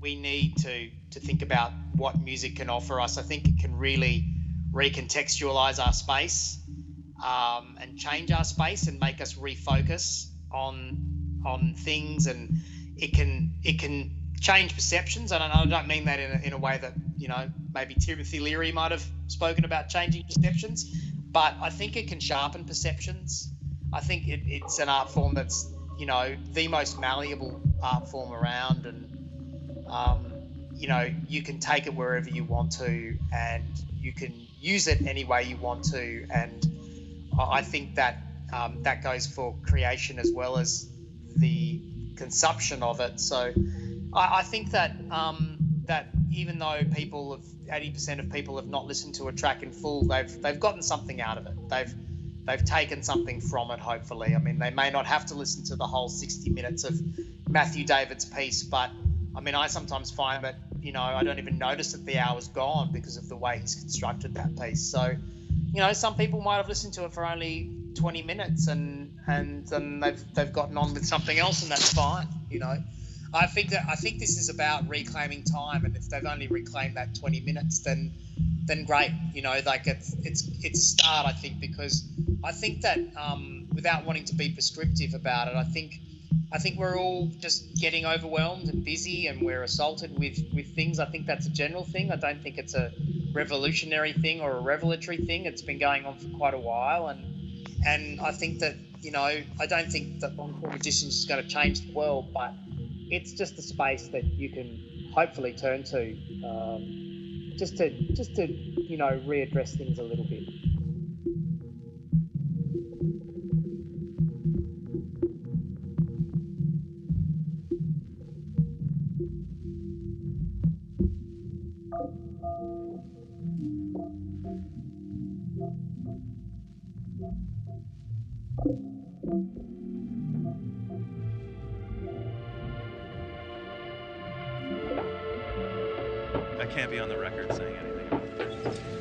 we need to to think about what music can offer us. I think it can really recontextualize our space um, and change our space and make us refocus on on things, and it can it can change perceptions. And I don't mean that in a, in a way that you know maybe Timothy Leary might have spoken about changing perceptions, but I think it can sharpen perceptions. I think it, it's an art form that's you know the most malleable art form around, and um, you know you can take it wherever you want to, and you can use it any way you want to, and I think that um, that goes for creation as well as the consumption of it. So I, I think that um, that even though people have 80% of people have not listened to a track in full, they've they've gotten something out of it. They've they've taken something from it. Hopefully, I mean, they may not have to listen to the whole 60 minutes of Matthew David's piece, but I mean, I sometimes find that you know I don't even notice that the hour's gone because of the way he's constructed that piece. So, you know, some people might have listened to it for only 20 minutes and and then they've they've gotten on with something else, and that's fine. You know. I think that I think this is about reclaiming time, and if they've only reclaimed that 20 minutes, then then great. You know, like it's it's it's a start. I think because I think that um, without wanting to be prescriptive about it, I think I think we're all just getting overwhelmed and busy, and we're assaulted with with things. I think that's a general thing. I don't think it's a revolutionary thing or a revelatory thing. It's been going on for quite a while, and and I think that you know I don't think that long form editions is going to change the world, but it's just a space that you can hopefully turn to um, just to just to you know readdress things a little bit. Be on the record saying anything.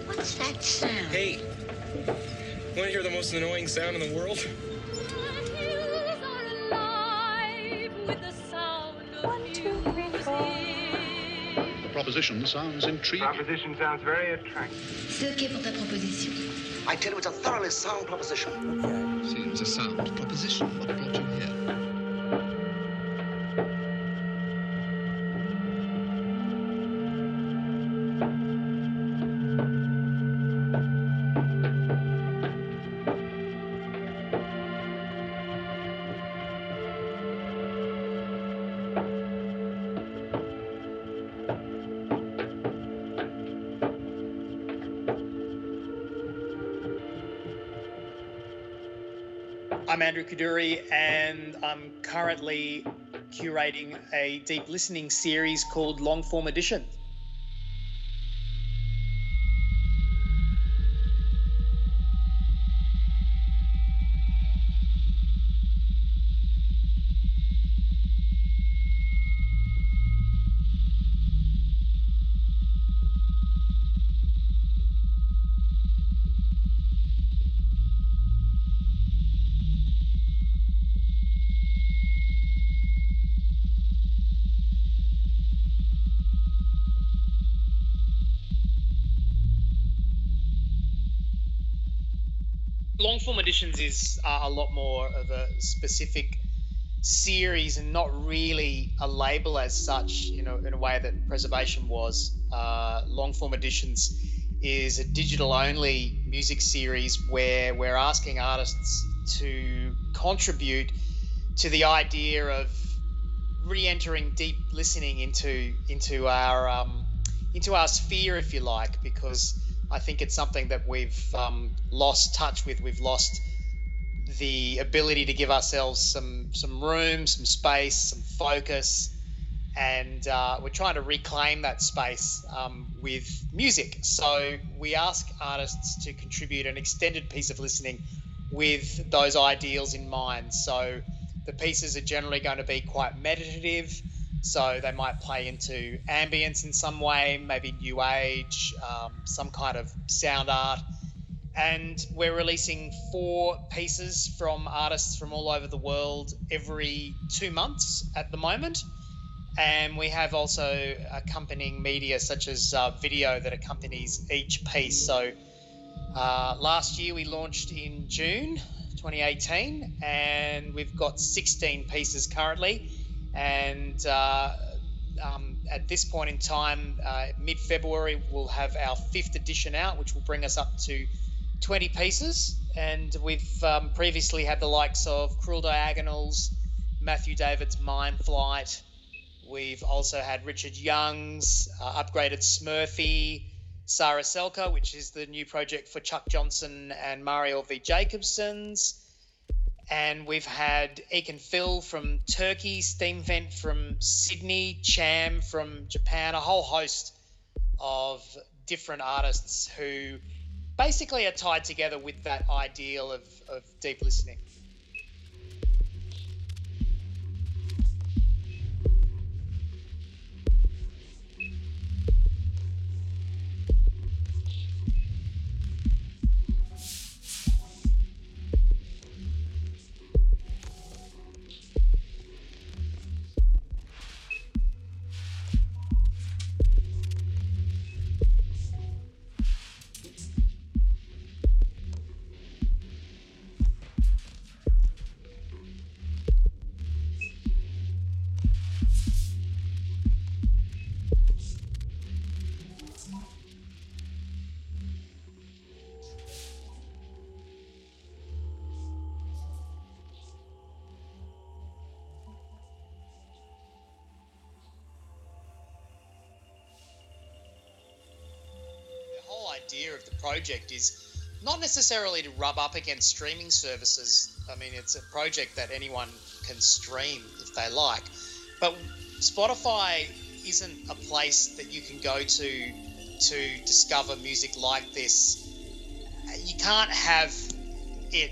What's that sound? Hey, want to hear the most annoying sound in the world? The proposition sounds intriguing. Proposition sounds very attractive. C'est ok pour ta proposition. I tell you, it's a thoroughly sound proposition. Seems a sound proposition. What brought you here? Andrew Khedoori, and I'm currently curating a deep listening series called Long Form Edition. Editions is uh, a lot more of a specific series and not really a label as such, you know, in a way that preservation was. Uh, long form editions is a digital only music series where we're asking artists to contribute to the idea of re-entering deep listening into into our um, into our sphere, if you like, because I think it's something that we've um, lost touch with. We've lost the ability to give ourselves some some room, some space, some focus, and uh, we're trying to reclaim that space um, with music. So we ask artists to contribute an extended piece of listening with those ideals in mind. So the pieces are generally going to be quite meditative. So they might play into ambience in some way, maybe new age, um, some kind of sound art. And we're releasing four pieces from artists from all over the world every two months at the moment. and we have also accompanying media such as uh, video that accompanies each piece. So uh, last year we launched in June 2018, and we've got 16 pieces currently. And uh, um, at this point in time, uh, mid February, we'll have our fifth edition out, which will bring us up to 20 pieces. And we've um, previously had the likes of Cruel Diagonals, Matthew David's Mind Flight. We've also had Richard Youngs uh, Upgraded Smurfy, Saariselkä, which is the new project for Chuck Johnson and Marielle V. Jakobsons. And we've had Ekin Fil from Turkey, Steam Vent from Sydney, Cham from Japan, a whole host of different artists who basically are tied together with that ideal of, of deep listening. Idea of the project is not necessarily to rub up against streaming services. I mean, it's a project that anyone can stream if they like, but Spotify isn't a place that you can go to to discover music like this. You can't have it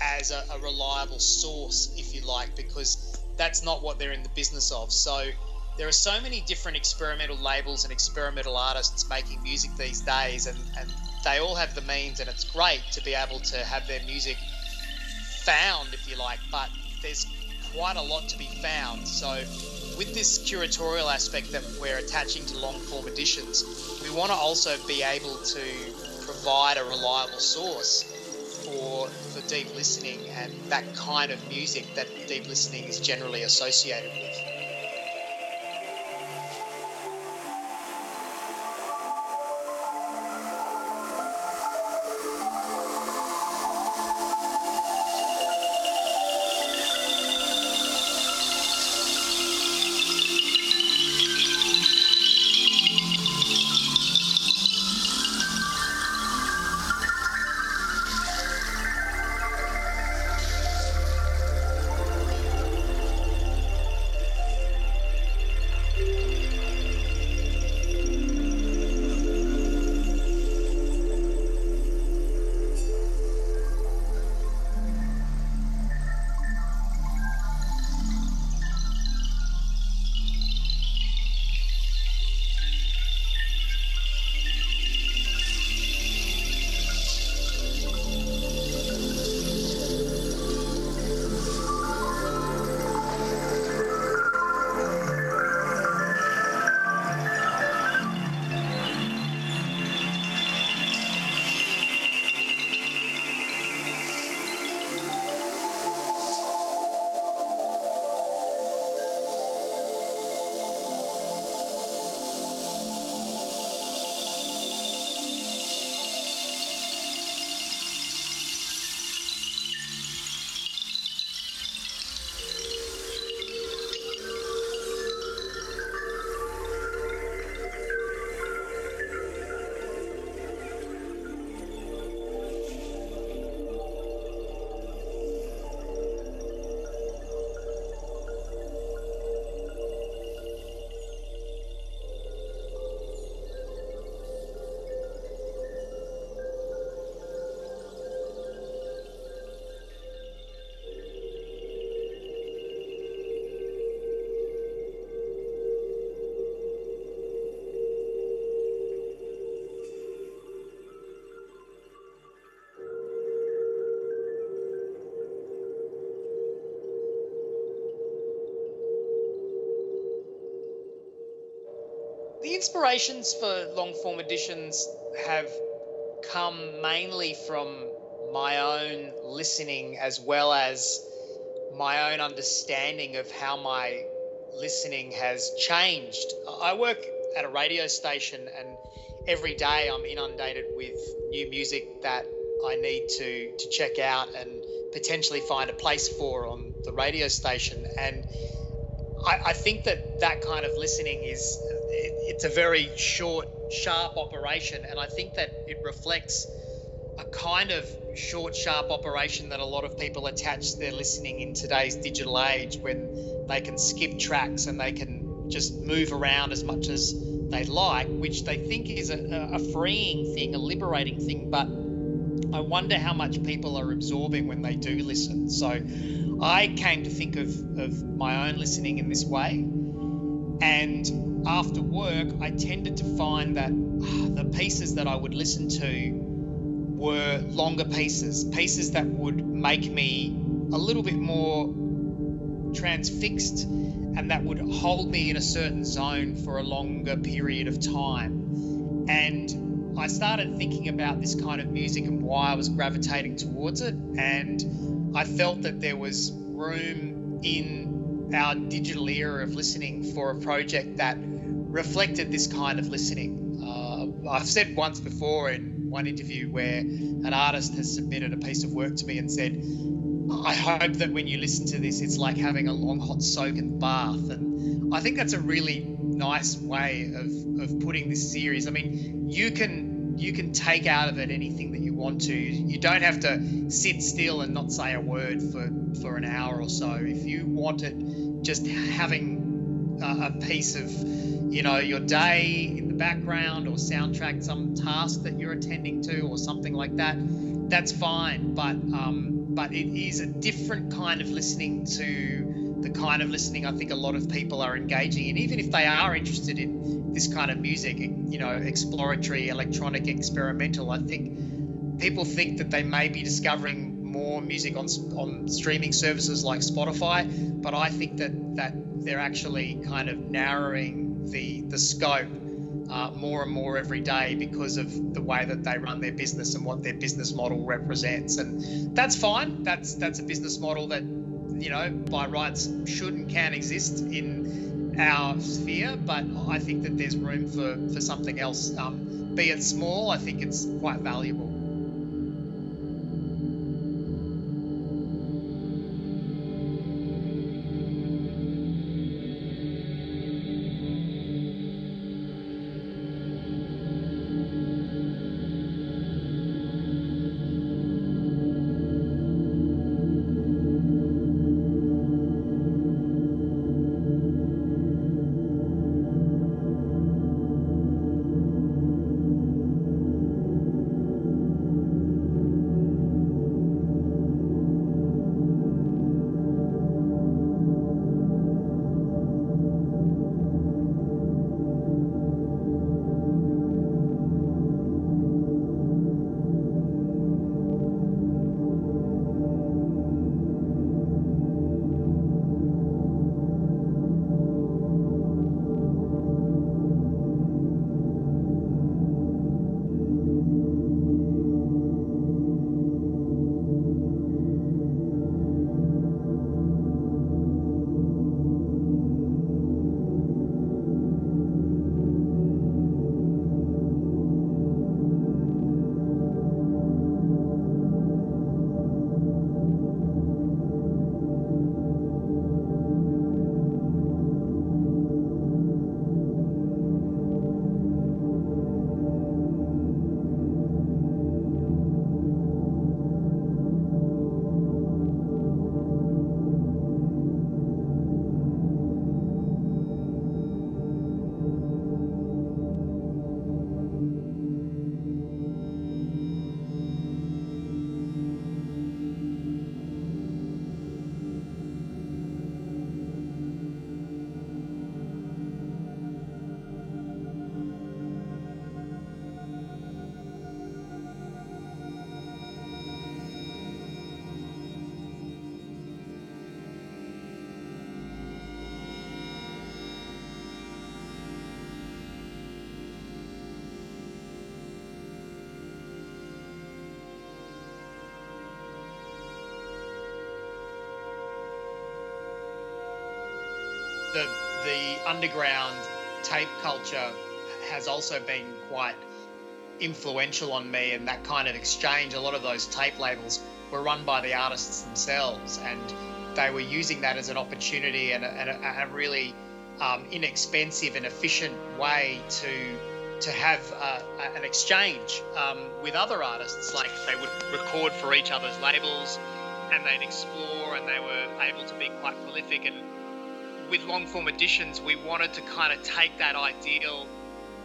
as a, a reliable source, if you like, because that's not what they're in the business of. So there are so many different experimental labels and experimental artists making music these days, and, and they all have the means, and it's great to be able to have their music found, if you like, but there's quite a lot to be found. So, with this curatorial aspect that we're attaching to long form editions, we want to also be able to provide a reliable source for, for deep listening and that kind of music that deep listening is generally associated with. Inspirations for long form editions have come mainly from my own listening as well as my own understanding of how my listening has changed. I work at a radio station and every day I'm inundated with new music that I need to to check out and potentially find a place for on the radio station and I, I think that that kind of listening is it's a very short sharp operation and I think that it reflects a kind of short, sharp operation that a lot of people attach to their listening in today's digital age when they can skip tracks and they can just move around as much as they like, which they think is a, a freeing thing, a liberating thing. But I wonder how much people are absorbing when they do listen. So I came to think of, of my own listening in this way. And after work, I tended to find that ah, the pieces that I would listen to were longer pieces, pieces that would make me a little bit more transfixed and that would hold me in a certain zone for a longer period of time. And I started thinking about this kind of music and why I was gravitating towards it. And I felt that there was room in our digital era of listening for a project that reflected this kind of listening. Uh, I've said once before in one interview where an artist has submitted a piece of work to me and said, I hope that when you listen to this, it's like having a long hot soak the bath. And I think that's a really nice way of, of putting this series. I mean, you can you can take out of it anything that you want to. You don't have to sit still and not say a word for, for an hour or so. If you want it, just having a, a piece of you know your day in the background or soundtrack some task that you're attending to or something like that that's fine but um, but it is a different kind of listening to the kind of listening I think a lot of people are engaging in even if they are interested in this kind of music you know exploratory electronic experimental I think people think that they may be discovering more music on on streaming services like Spotify but I think that that they're actually kind of narrowing the the scope uh, more and more every day because of the way that they run their business and what their business model represents. And that's fine. That's that's a business model that you know by rights should and can exist in our sphere. But I think that there's room for for something else. Um, be it small, I think it's quite valuable. The underground tape culture has also been quite influential on me and that kind of exchange. A lot of those tape labels were run by the artists themselves and they were using that as an opportunity and a, and a, a really um, inexpensive and efficient way to to have uh, an exchange um, with other artists. Like they would record for each other's labels and they'd explore and they were able to be quite prolific and with long form editions we wanted to kind of take that ideal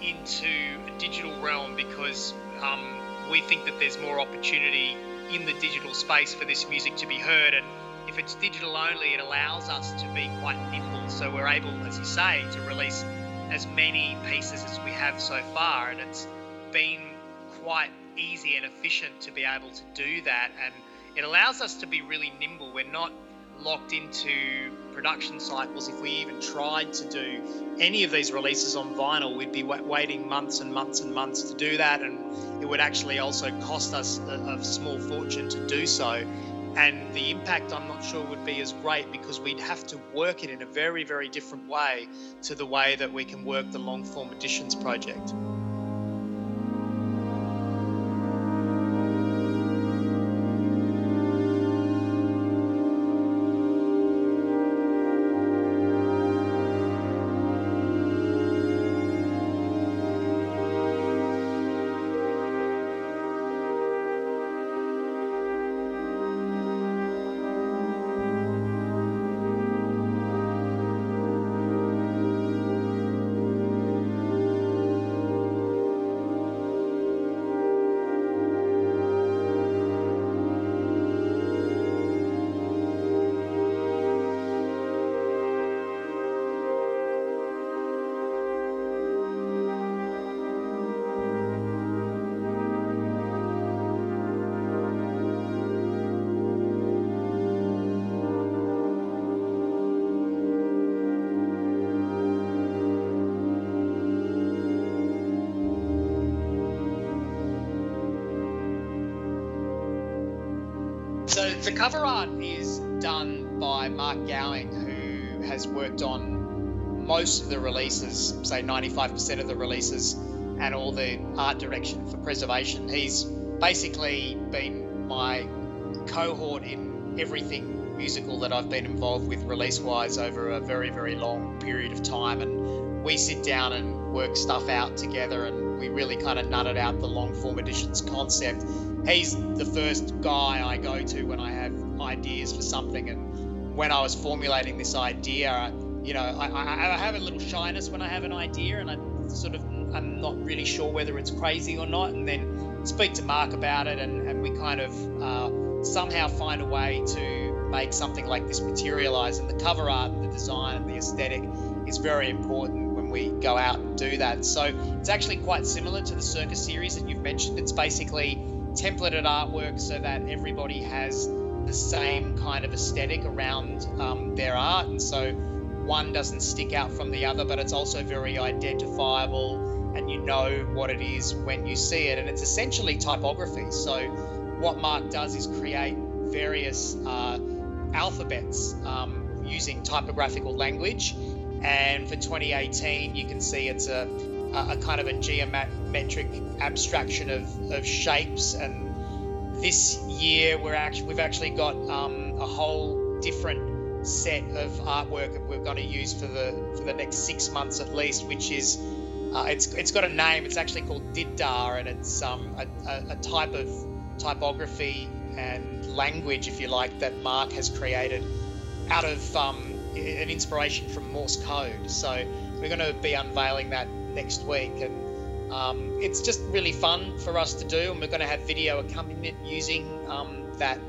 into a digital realm because um, we think that there's more opportunity in the digital space for this music to be heard. And if it's digital only, it allows us to be quite nimble. So we're able, as you say, to release as many pieces as we have so far. And it's been quite easy and efficient to be able to do that. And it allows us to be really nimble. We're not locked into production cycles. If we even tried to do any of these releases on vinyl, we'd be waiting months and months and months to do that, and it would actually also cost us a, a small fortune to do so. And the impact, I'm not sure, would be as great because we'd have to work it in a very, very different way to the way that we can work the long form editions project. The cover art is done by Mark Gowing, who has worked on most of the releases, say 95% of the releases, and all the art direction for preservation. He's basically been my cohort in everything musical that I've been involved with release wise over a very, very long period of time. And we sit down and work stuff out together and we really kind of nutted out the long form editions concept he's the first guy I go to when I have ideas for something. And when I was formulating this idea, you know, I, I, have a little shyness when I have an idea, and I sort of I'm not really sure whether it's crazy or not. And then speak to Mark about it, and, and we kind of uh, somehow find a way to make something like this materialize. And the cover art, and the design, and the aesthetic is very important when we go out and do that. So it's actually quite similar to the circus series that you've mentioned. It's basically templated artwork so that everybody has the same kind of aesthetic around um, their art. And so one doesn't stick out from the other, but it's also very identifiable and you know what it is when you see it. And it's essentially typography. So what Mark does is create various uh, alphabets um, using typographical language. And for 2018, you can see it's a a, kind of a geometric abstraction of, of shapes. And this year, we're actually we've actually got um, a whole different set of artwork that we're going to use for the for the next six months at least, which is uh, it's it's got a name. It's actually called Diddar, and it's um, a, a, a type of typography and language, if you like, that Mark has created out of um, an inspiration from Morse code. So we're going to be unveiling that next week. And um, it's just really fun for us to do. And we're going to have video accompaniment using um, that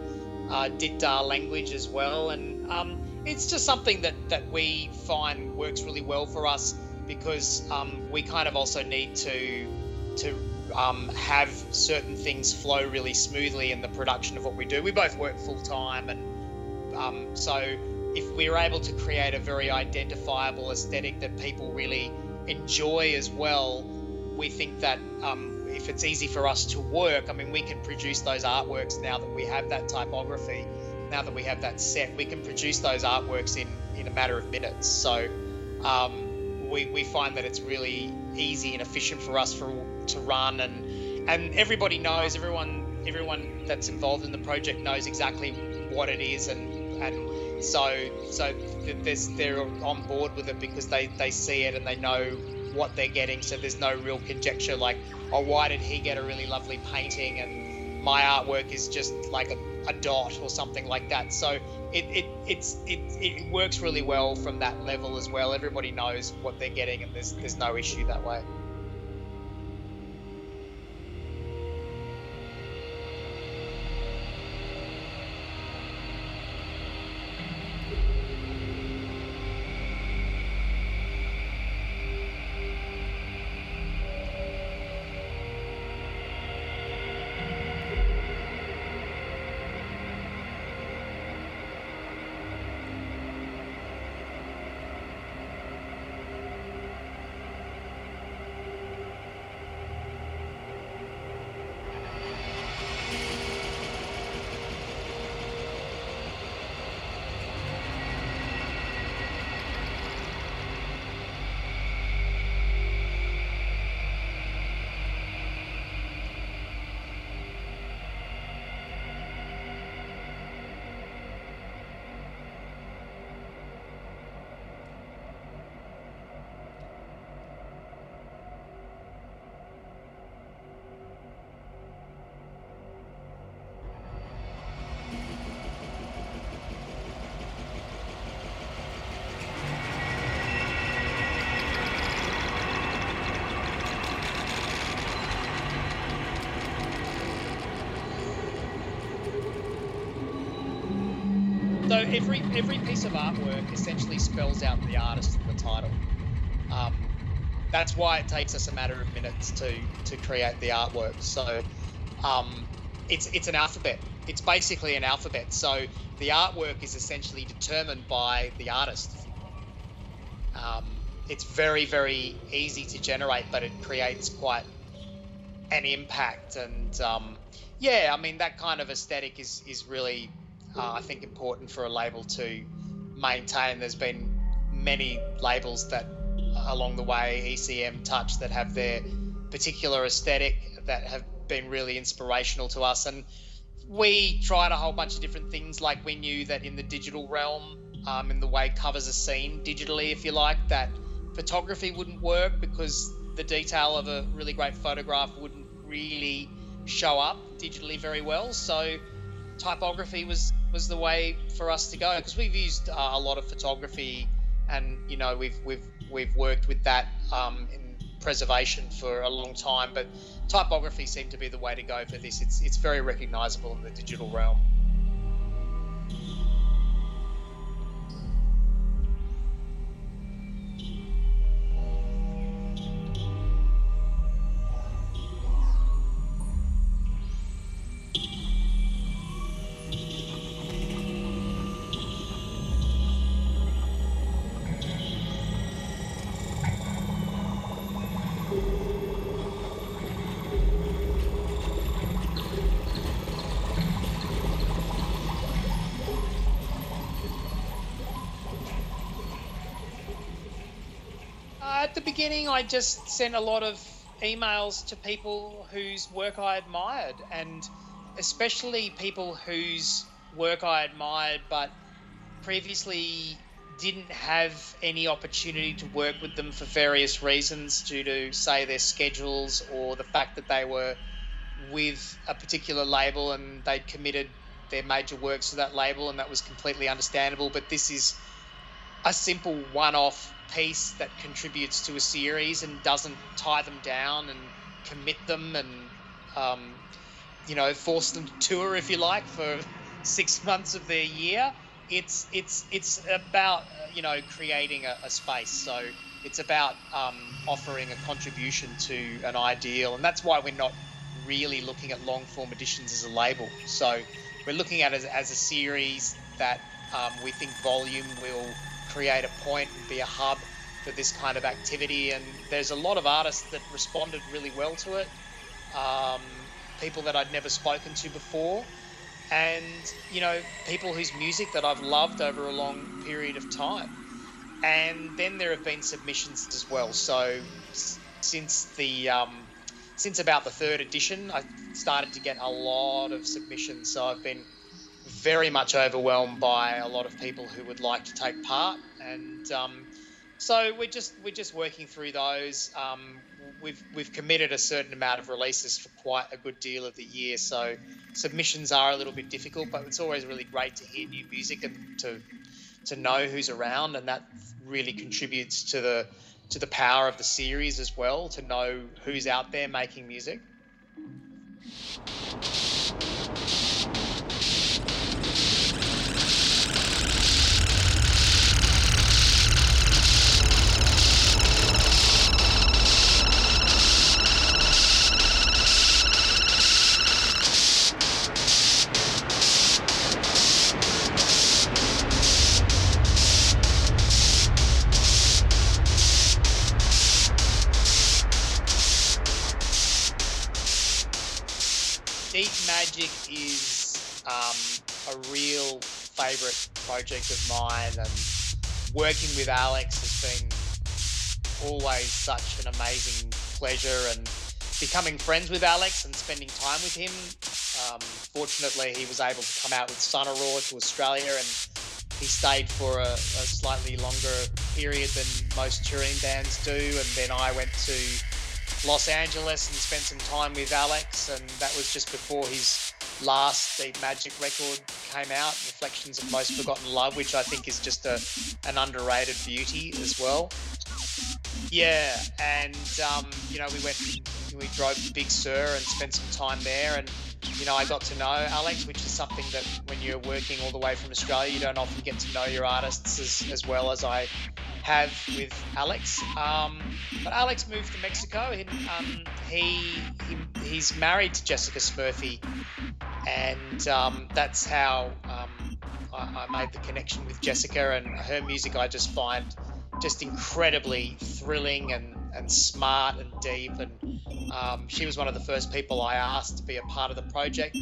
uh, language as well. And um, it's just something that, that we find works really well for us because um, we kind of also need to to um, have certain things flow really smoothly in the production of what we do. We both work full time, and um, so if we're able to create a very identifiable aesthetic that people really enjoy as well, we think that um, if it's easy for us to work, I mean, we can produce those artworks now that we have that typography, now that we have that set, we can produce those artworks in, in a matter of minutes. So um, we, we find that it's really easy and efficient for us for to run and and everybody knows everyone everyone that's involved in the project knows exactly what it is and and so so there's they're on board with it because they they see it and they know what they're getting so there's no real conjecture like oh why did he get a really lovely painting and my artwork is just like a, a dot or something like that. So it, it it's it, it works really well from that level as well. Everybody knows what they're getting and there's there's no issue that way every every piece of artwork essentially spells out the artist in the title. Um, that's why it takes us a matter of minutes to to create the artwork. So um, it's it's an alphabet. It's basically an alphabet. So the artwork is essentially determined by the artist. Um, it's very very easy to generate, but it creates quite an impact. And um, yeah, I mean that kind of aesthetic is is really uh, I think important for a label to maintain. There's been many labels that along the way ECM touch that have their particular aesthetic that have been really inspirational to us. And we tried a whole bunch of different things. Like we knew that in the digital realm um, in the way covers are seen digitally if you like that photography wouldn't work because the detail of a really great photograph wouldn't really show up digitally very well. So typography was was the way for us to go because we've used uh, a lot of photography and you know we've we've we've worked with that um, in preservation for a long time but typography seemed to be the way to go for this. It's it's very recognizable in the digital realm beginning, I just sent a lot of emails to people whose work I admired, and especially people whose work I admired but previously didn't have any opportunity to work with them for various reasons due to, say, their schedules or the fact that they were with a particular label and they'd committed their major works to that label, and that was completely understandable. But this is a simple one off piece that contributes to a series and doesn't tie them down and commit them and um, you know force them to tour if you like for six months of their year. It's it's it's about you know creating a, a space. So it's about um, offering a contribution to an ideal. And that's why we're not really looking at long form editions as a label. So we're looking at it as, as a series that um, we think volume will create a point and be a hub for this kind of activity. And there's a lot of artists that responded really well to it, um, people that I'd never spoken to before, and you know, people whose music that I've loved over a long period of time. and then there have been submissions as well. So since the um, since about the third edition, I started to get a lot of submissions. So I've been very much overwhelmed by a lot of people who would like to take part, and um, so we're just we're just working through those. Um, we've we've committed a certain amount of releases for quite a good deal of the year, so submissions are a little bit difficult, but it's always really great to hear new music and to to know who's around, and that really contributes to the to the power of the series as well. To know who's out there making music. A real favourite project of mine, and working with Alex has been always such an amazing pleasure. And becoming friends with Alex and spending time with him. Um, fortunately, he was able to come out with Sun Araw to Australia, and he stayed for a, a slightly longer period than most touring bands do. And then I went to Los Angeles and spent some time with Alex, and that was just before his last Deep Magic record came out, Reflections of Most Forgotten Love, which I think is just a an underrated beauty as well. Yeah, and um, you know we went, we drove to Big Sur and spent some time there, and you know I got to know Alex, which is something that when you're working all the way from Australia, you don't often get to know your artists as, as well as I have with Alex. Um, but Alex moved to Mexico. He, um, he, he he's married to Jessica Smurfy, and um, that's how um, I, I made the connection with Jessica and her music. I just find just incredibly thrilling and, and smart and deep. And um, she was one of the first people I asked to be a part of the project.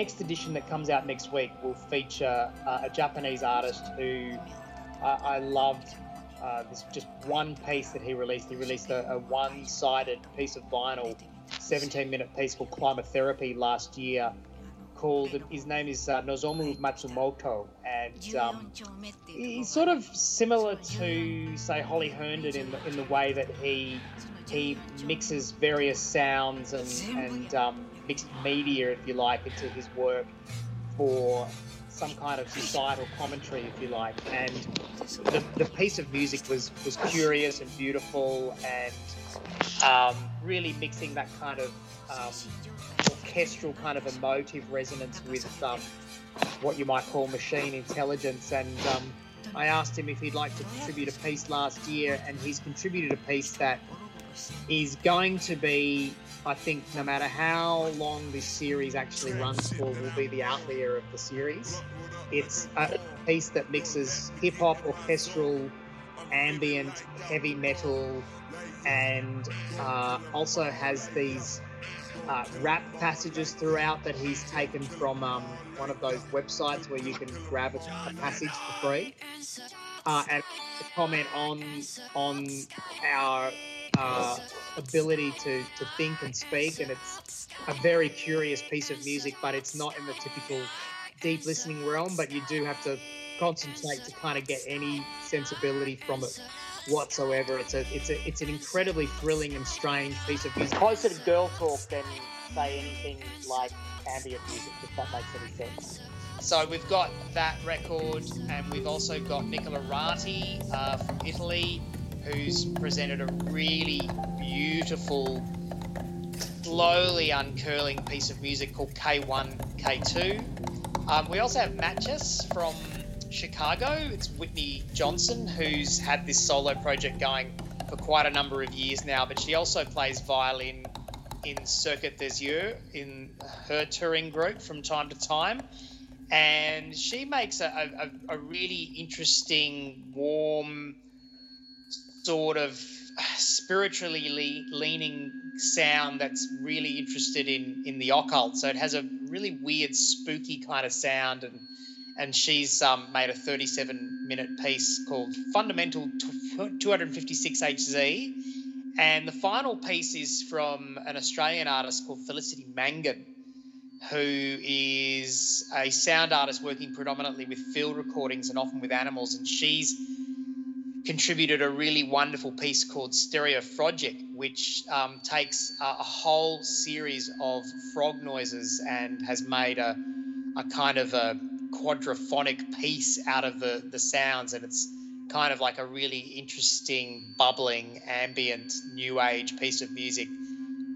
Next edition that comes out next week will feature uh, a Japanese artist who I, I loved uh, this just one piece that he released. He released a, a one-sided piece of vinyl, 17-minute piece called Climotherapy last year. Called his name is uh, Nozomu Matsumoto, and um, he's sort of similar to say Holly Herndon in the, in the way that he he mixes various sounds and and um, mixed media, if you like, into his work for some kind of societal commentary, if you like. And the, the piece of music was was curious and beautiful, and um, really mixing that kind of um, orchestral kind of emotive resonance with um, what you might call machine intelligence. And um, I asked him if he'd like to contribute a piece last year, and he's contributed a piece that is going to be, I think, no matter how long this series actually runs for, will be the outlier of the series. It's a piece that mixes hip hop, orchestral, ambient, heavy metal, and uh, also has these uh, rap passages throughout that he's taken from um, one of those websites where you can grab a, a passage for free. Uh, and comment on on our uh, ability to, to think and speak, and it's a very curious piece of music, but it's not in the typical deep listening realm. But you do have to concentrate to kind of get any sensibility from it whatsoever. It's a it's a it's an incredibly thrilling and strange piece of music. Closer to girl talk than say anything like ambient music, if that makes any sense. So we've got that record, and we've also got Nicola Ratti uh, from Italy, who's presented a really beautiful, slowly uncurling piece of music called K1, K2. Um, we also have Matchess from Chicago. It's Whitney Johnson, who's had this solo project going for quite a number of years now, but she also plays violin in Circuit des Yeux in her touring group from time to time. And she makes a, a, a really interesting, warm, sort of spiritually le- leaning sound that's really interested in in the occult. So it has a really weird, spooky kind of sound, and and she's um, made a 37 minute piece called Fundamental 256 HZ. And the final piece is from an Australian artist called Felicity Mangan, who is a sound artist working predominantly with field recordings and often with animals. And she's contributed a really wonderful piece called Stereofrogic, which um, takes a, a, whole series of frog noises and has made a, a kind of a quadraphonic piece out of the, the sounds. And it's kind of like a really interesting, bubbling, ambient, new age piece of music,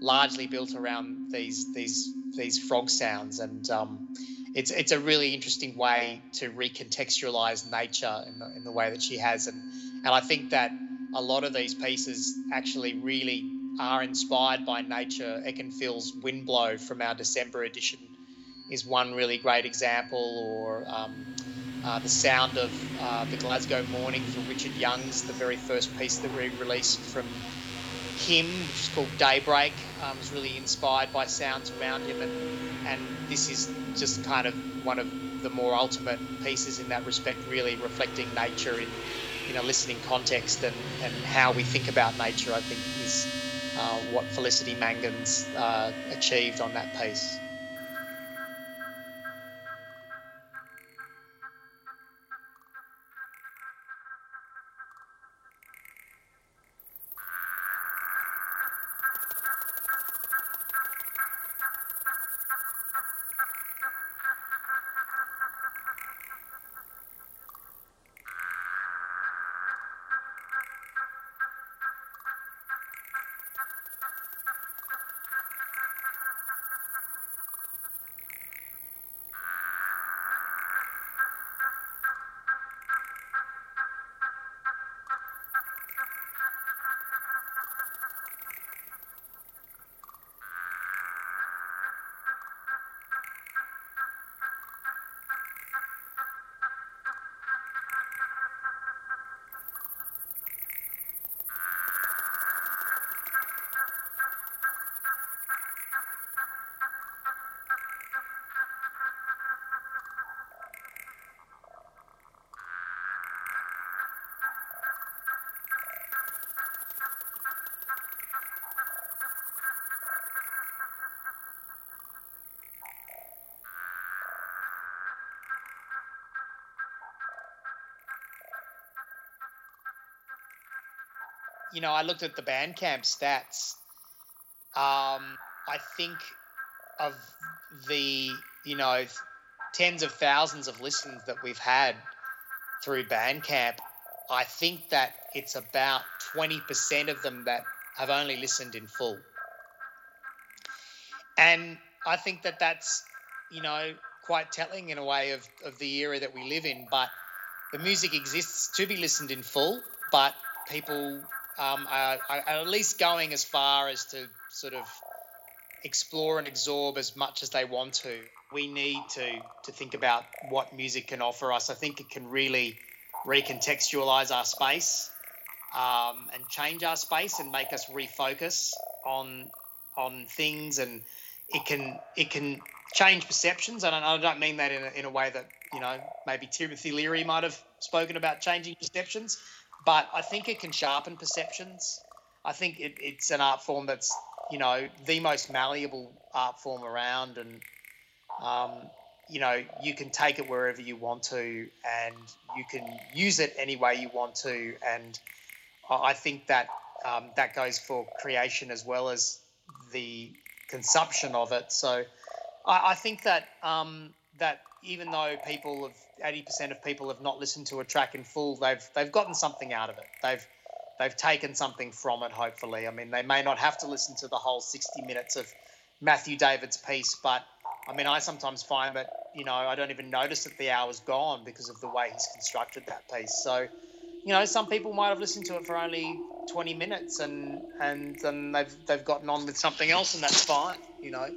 largely built around these these these frog sounds. And um, it's it's a really interesting way to recontextualize nature in the, in the way that she has. And and I think that a lot of these pieces actually really are inspired by nature. Ekin Fil's Windblow from our December edition is one really great example, or um, uh, the sound of uh, the Glasgow Morning from Richard Youngs, the very first piece that we released from him, which is called Daybreak, um, was really inspired by sounds around him, and and this is just kind of one of the more ultimate pieces in that respect, really reflecting nature in in a listening context and, and how we think about nature, I think, is uh, what Felicity Mangan's uh, achieved on that piece. You know, I looked at the Bandcamp stats. Um, I think of the, you know, tens of thousands of listens that we've had through Bandcamp, I think that it's about 20% of them that have only listened in full. And I think that that's, you know, quite telling in a way of, of the era that we live in. But the music exists to be listened in full, but people um, are, are at least going as far as to sort of explore and absorb as much as they want to. We need to to think about what music can offer us. I think it can really recontextualize our space um, and change our space and make us refocus on on things and it can it can change perceptions and I don't mean that in a, in a way that you know maybe Timothy Leary might have spoken about changing perceptions but I think it can sharpen perceptions. I think it, it's an art form that's you know the most malleable art form around. And um, you know you can take it wherever you want to and you can use it any way you want to. And I think that um, that goes for creation as well as the consumption of it. So I, I think that um, that even though people eighty percent of people have not listened to a track in full, they've they've gotten something out of it. They've they've taken something from it. Hopefully, I mean they may not have to listen to the whole sixty minutes of Matthew David's piece, but I mean I sometimes find that you know I don't even notice that the hour's gone because of the way he's constructed that piece. So you know, some people might have listened to it for only 20 minutes and and then they've they've gotten on with something else and that's fine. You know,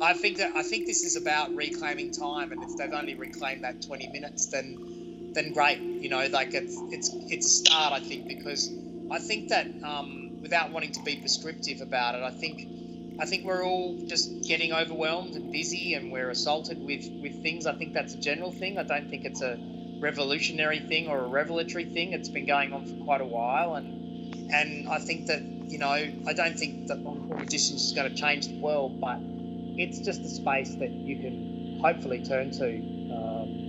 I think that I think this is about reclaiming time, and if they've only reclaimed that 20 minutes, then then great. You know, like it's it's it's a start. I think because I think that um, without wanting to be prescriptive about it, I think. I think we're all just getting overwhelmed and busy, and we're assaulted with, with things. I think that's a general thing. I don't think it's a revolutionary thing or a revelatory thing. It's been going on for quite a while, and and I think that you know I don't think that long editions is going to change the world, but it's just a space that you can hopefully turn to, um,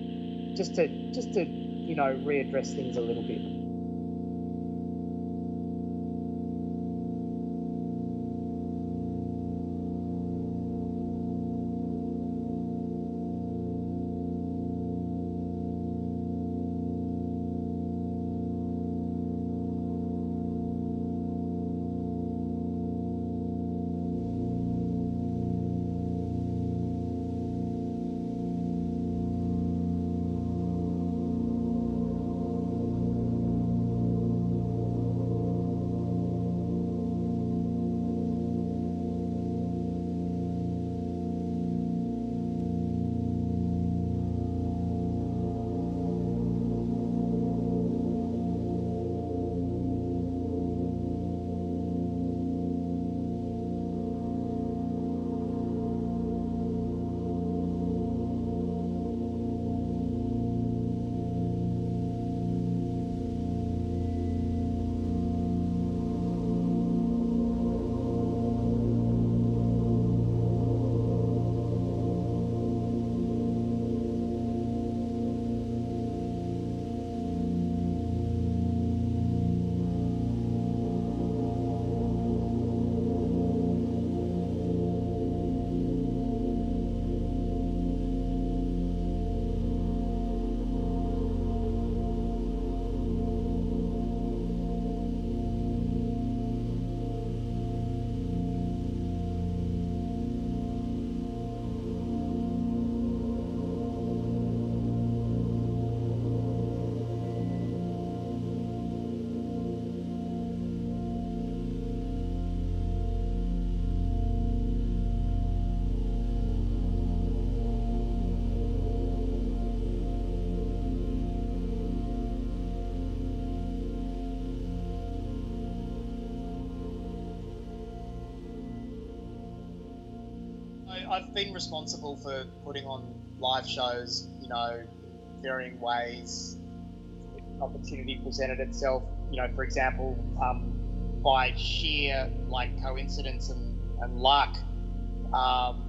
just to just to you know readdress things a little bit. I've been responsible for putting on live shows, you know, varying ways. Opportunity presented itself, you know, for example, um, by sheer like coincidence and, and luck. Um,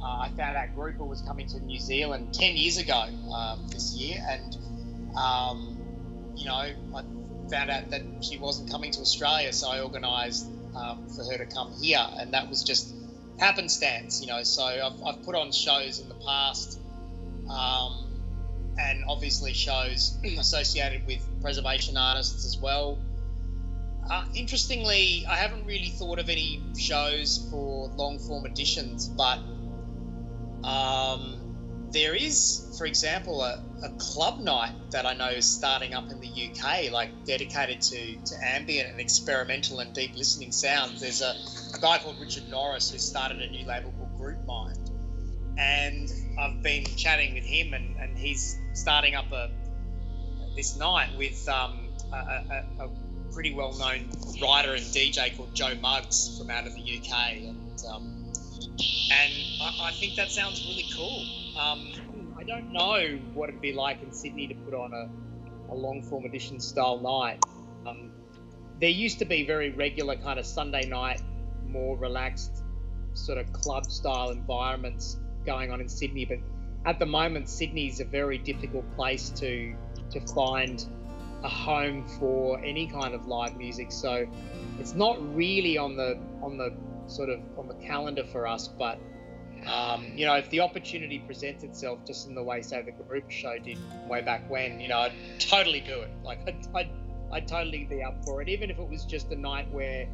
uh, I found out Grouper was coming to New Zealand 10 years ago um, this year, and um, you know, I found out that she wasn't coming to Australia, so I organised um, for her to come here, and that was just happenstance, you know. So I've, I've put on shows in the past, um, and obviously shows associated with preservation artists as well. Uh, interestingly, I haven't really thought of any shows for long form editions, but um, there is, for example, a, a, club night that I know is starting up in the UK, like dedicated to, to ambient and experimental and deep listening sounds. There's a, a guy called Richard Norris who started a new label called Group Mind. And I've been chatting with him, and, and he's starting up a this night with um, a, a, a, pretty well known writer and DJ called Joe Muggs from out of the UK. And um, and I, I, think that sounds really cool. Um, I don't know what it'd be like in Sydney to put on a, a long form edition style night. Um, there used to be very regular kind of Sunday night, more relaxed sort of club style environments going on in Sydney, but at the moment, Sydney's a very difficult place to to find a home for any kind of live music. So it's not really on the on the sort of on the calendar for us. But um, you know, if the opportunity presents itself, just in the way say the group show did way back when, you know, I'd totally do it. Like I'd, I'd, I'd totally be up for it, even if it was just a night where,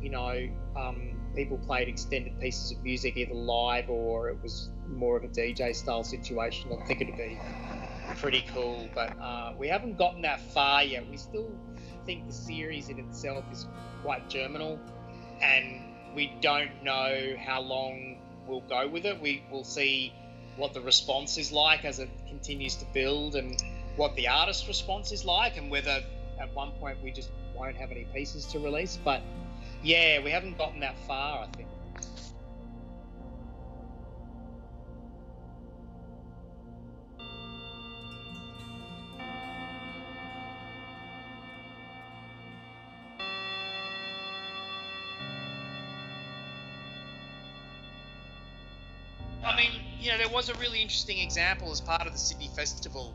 you know, um, people played extended pieces of music either live or it was more of a DJ style situation. I think it'd be pretty cool. But uh, we haven't gotten that far yet. We still think the series in itself is quite germinal, and we don't know how long we'll go with it. We will see what the response is like as it continues to build and what the artist response is like and whether at one point we just won't have any pieces to release. But yeah, we haven't gotten that far, I think. You know, there was a really interesting example as part of the Sydney Festival.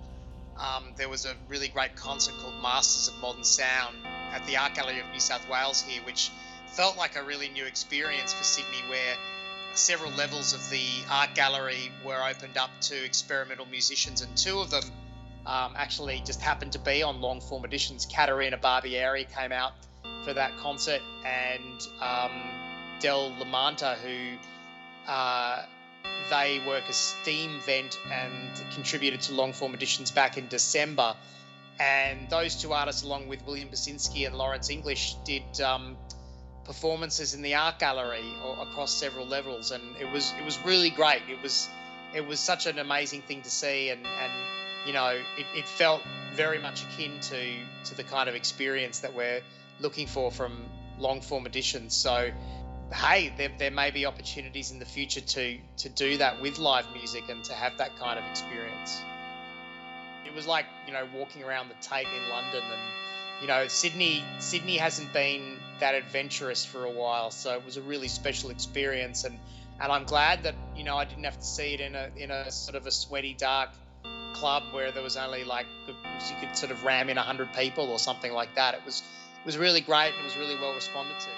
Um, there was a really great concert called Masters of Modern Sound at the Art Gallery of New South Wales here, which felt like a really new experience for Sydney, where several levels of the art gallery were opened up to experimental musicians, and two of them um, actually just happened to be on long form editions. Caterina Barbieri came out for that concert, and um, Del Lamanta, who uh, they work as Steam Vent and contributed to long form editions back in December. And those two artists, along with William Basinski and Lawrence English, did um, performances in the art gallery across several levels, and it was it was really great. It was it was such an amazing thing to see, and and you know it, it felt very much akin to to the kind of experience that we're looking for from long form editions. So hey, there, there may be opportunities in the future to to do that with live music and to have that kind of experience. It was like you know walking around the Tate in London, and you know Sydney Sydney hasn't been that adventurous for a while, so it was a really special experience, and and I'm glad that you know I didn't have to see it in a in a sort of a sweaty dark club where there was only like you could sort of ram in 100 people or something like that. It was it was really great and it was really well responded to.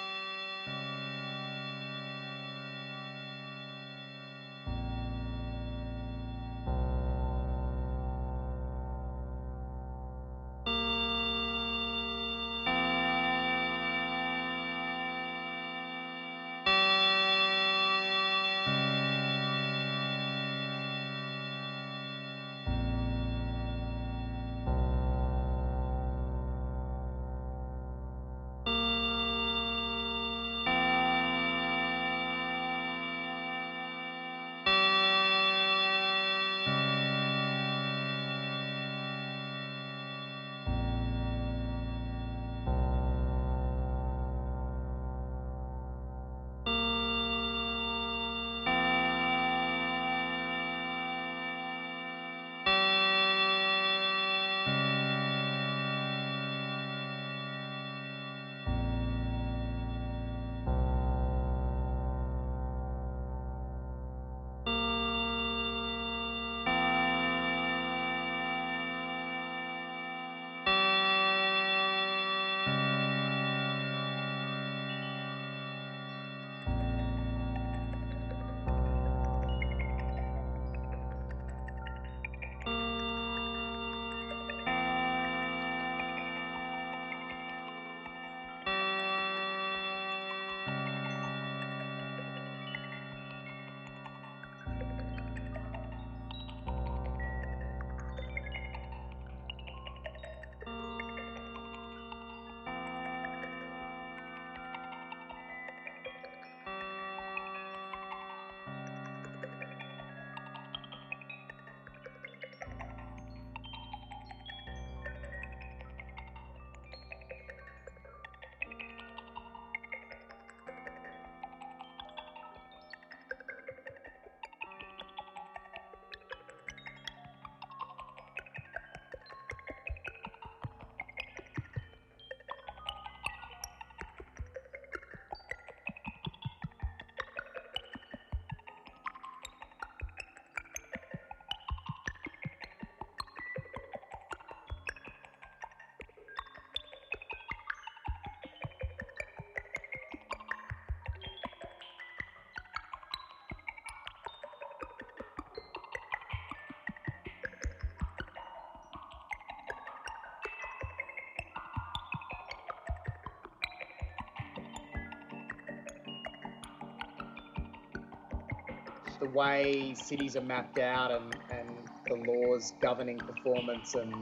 The way cities are mapped out and, and the laws governing performance and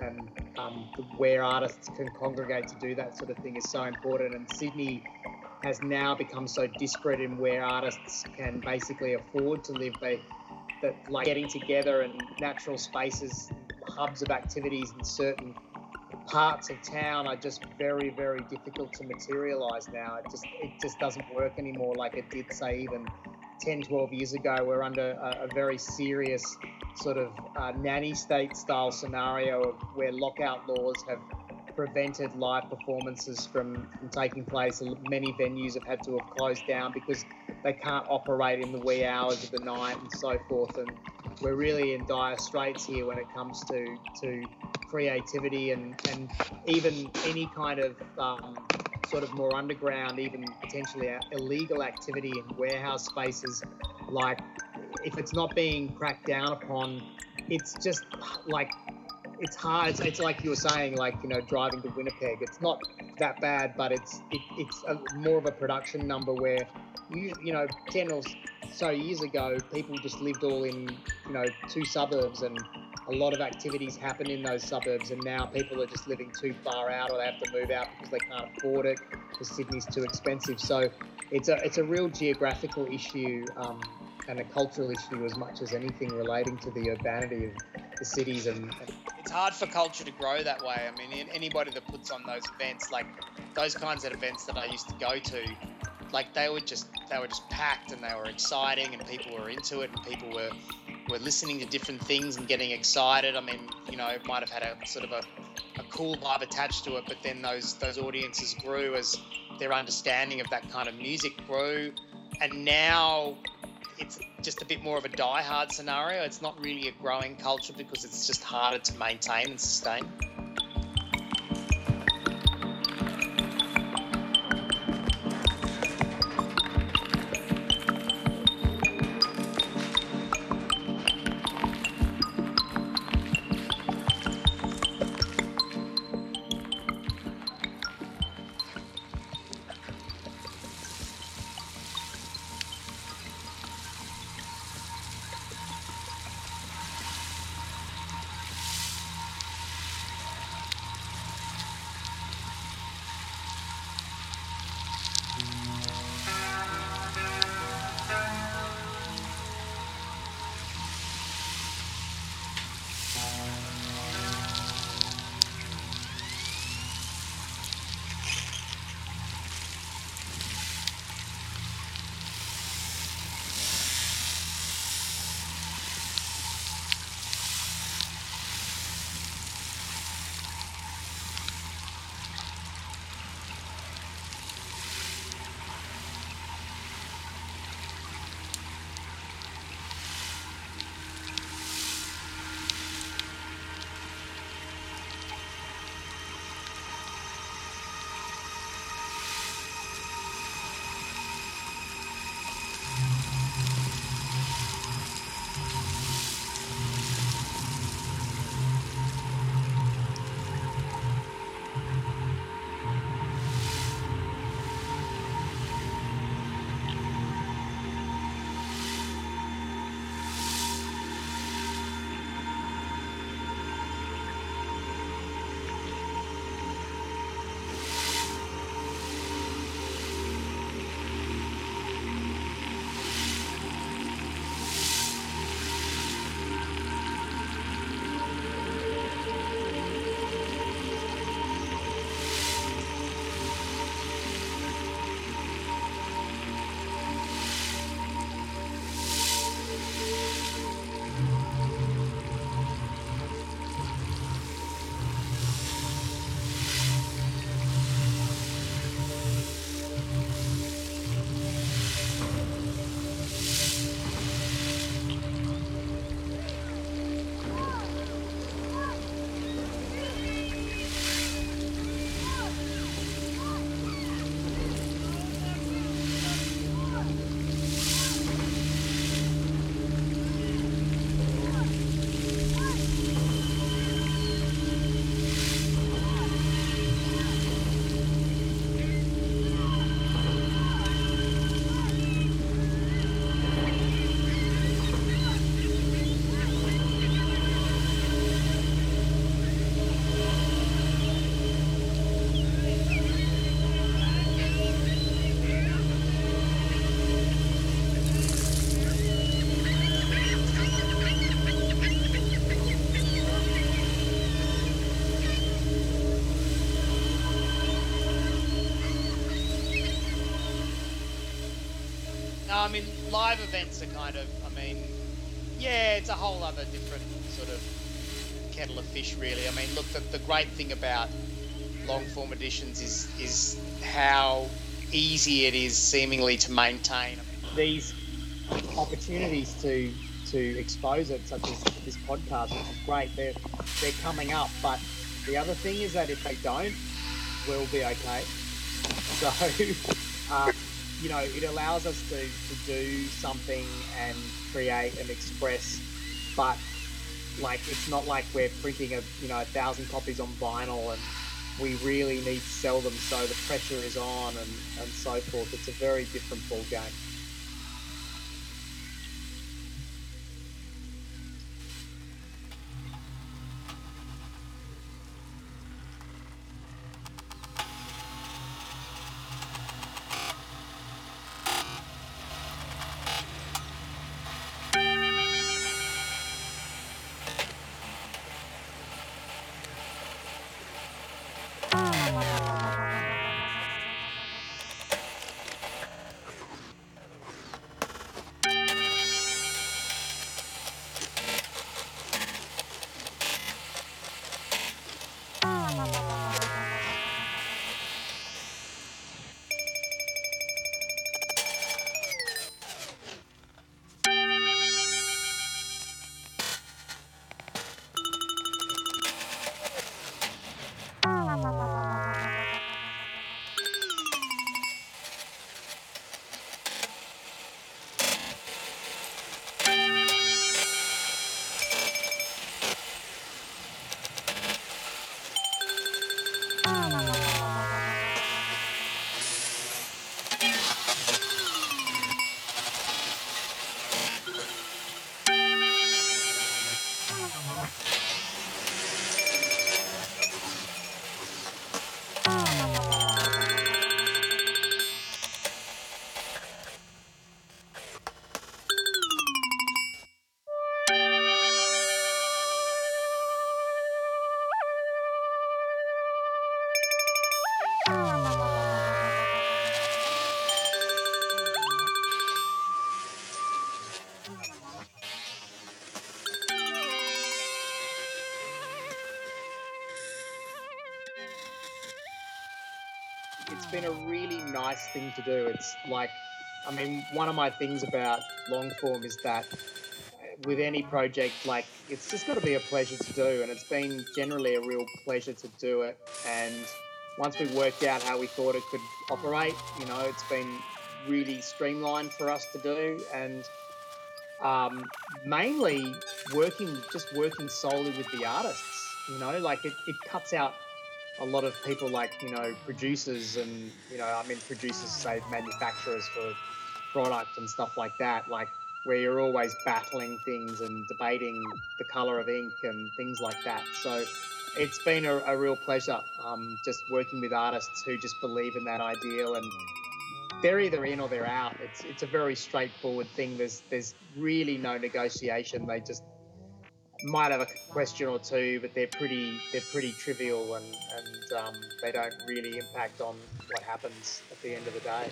and um, where artists can congregate to do that sort of thing is so important. And Sydney has now become so disparate in where artists can basically afford to live. They that like getting together in natural spaces, hubs of activities in certain parts of town are just very very difficult to materialize now it just it just doesn't work anymore like it did say even 10 12 years ago we're under a, a very serious sort of uh, nanny state style scenario of where lockout laws have prevented live performances from, from taking place. Many venues have had to have closed down because they can't operate in the wee hours of the night and so forth. And we're really in dire straits here when it comes to to creativity and and even any kind of um, sort of more underground, even potentially illegal activity in warehouse spaces. Like if it's not being cracked down upon, it's just like it's hard. It's, it's, like you were saying, like you know, driving to Winnipeg. It's not that bad, but it's it, it's a, more of a production number where you you know ten or so years ago, people just lived all in you know two suburbs, and a lot of activities happen in those suburbs. And now people are just living too far out, or they have to move out because they can't afford it because Sydney's too expensive. So it's a it's a real geographical issue. Um, and a cultural issue as much as anything relating to the urbanity of the cities and, and it's hard for culture to grow that way. I mean, anybody that puts on those events, like those kinds of events that I used to go to, like they were just they were just packed and they were exciting and people were into it and people were were listening to different things and getting excited. I mean, you know, it might have had a sort of a, a cool vibe attached to it, but then those those audiences grew as their understanding of that kind of music grew, and now it's just a bit more of a die-hard scenario. It's not really a growing culture because it's just harder to maintain and sustain. Live events are kind of. I mean, yeah, it's a whole other different sort of kettle of fish, really. I mean, look, the, the great thing about long form editions is is how easy it is seemingly to maintain. these opportunities to to expose it, such as this podcast, which is great. They're they're coming up, but the other thing is that if they don't, we'll be okay. So, uh, you know, it allows us to, to do something and create and express, but like it's not like we're printing a you know a thousand copies on vinyl and we really need to sell them so the pressure is on and, and so forth. It's a very different ball game. Been a really nice thing to do. It's like, I mean, one of my things about long form is that with any project, like, it's just got to be a pleasure to do. And it's been generally a real pleasure to do it. And once we worked out how we thought it could operate, you know, it's been really streamlined for us to do. And um, mainly working, just working solely with the artists, you know, like it, it cuts out a lot of people like you know producers and you know I mean producers say manufacturers for product and stuff like that like where you're always battling things and debating the color of ink and things like that. So it's been a, a real pleasure um, just working with artists who just believe in that ideal and they're either in or they're out. It's it's a very straightforward thing. There's there's really no negotiation. They just might have a question or two, but they're pretty they're pretty trivial and and um, they don't really impact on what happens at the end of the day.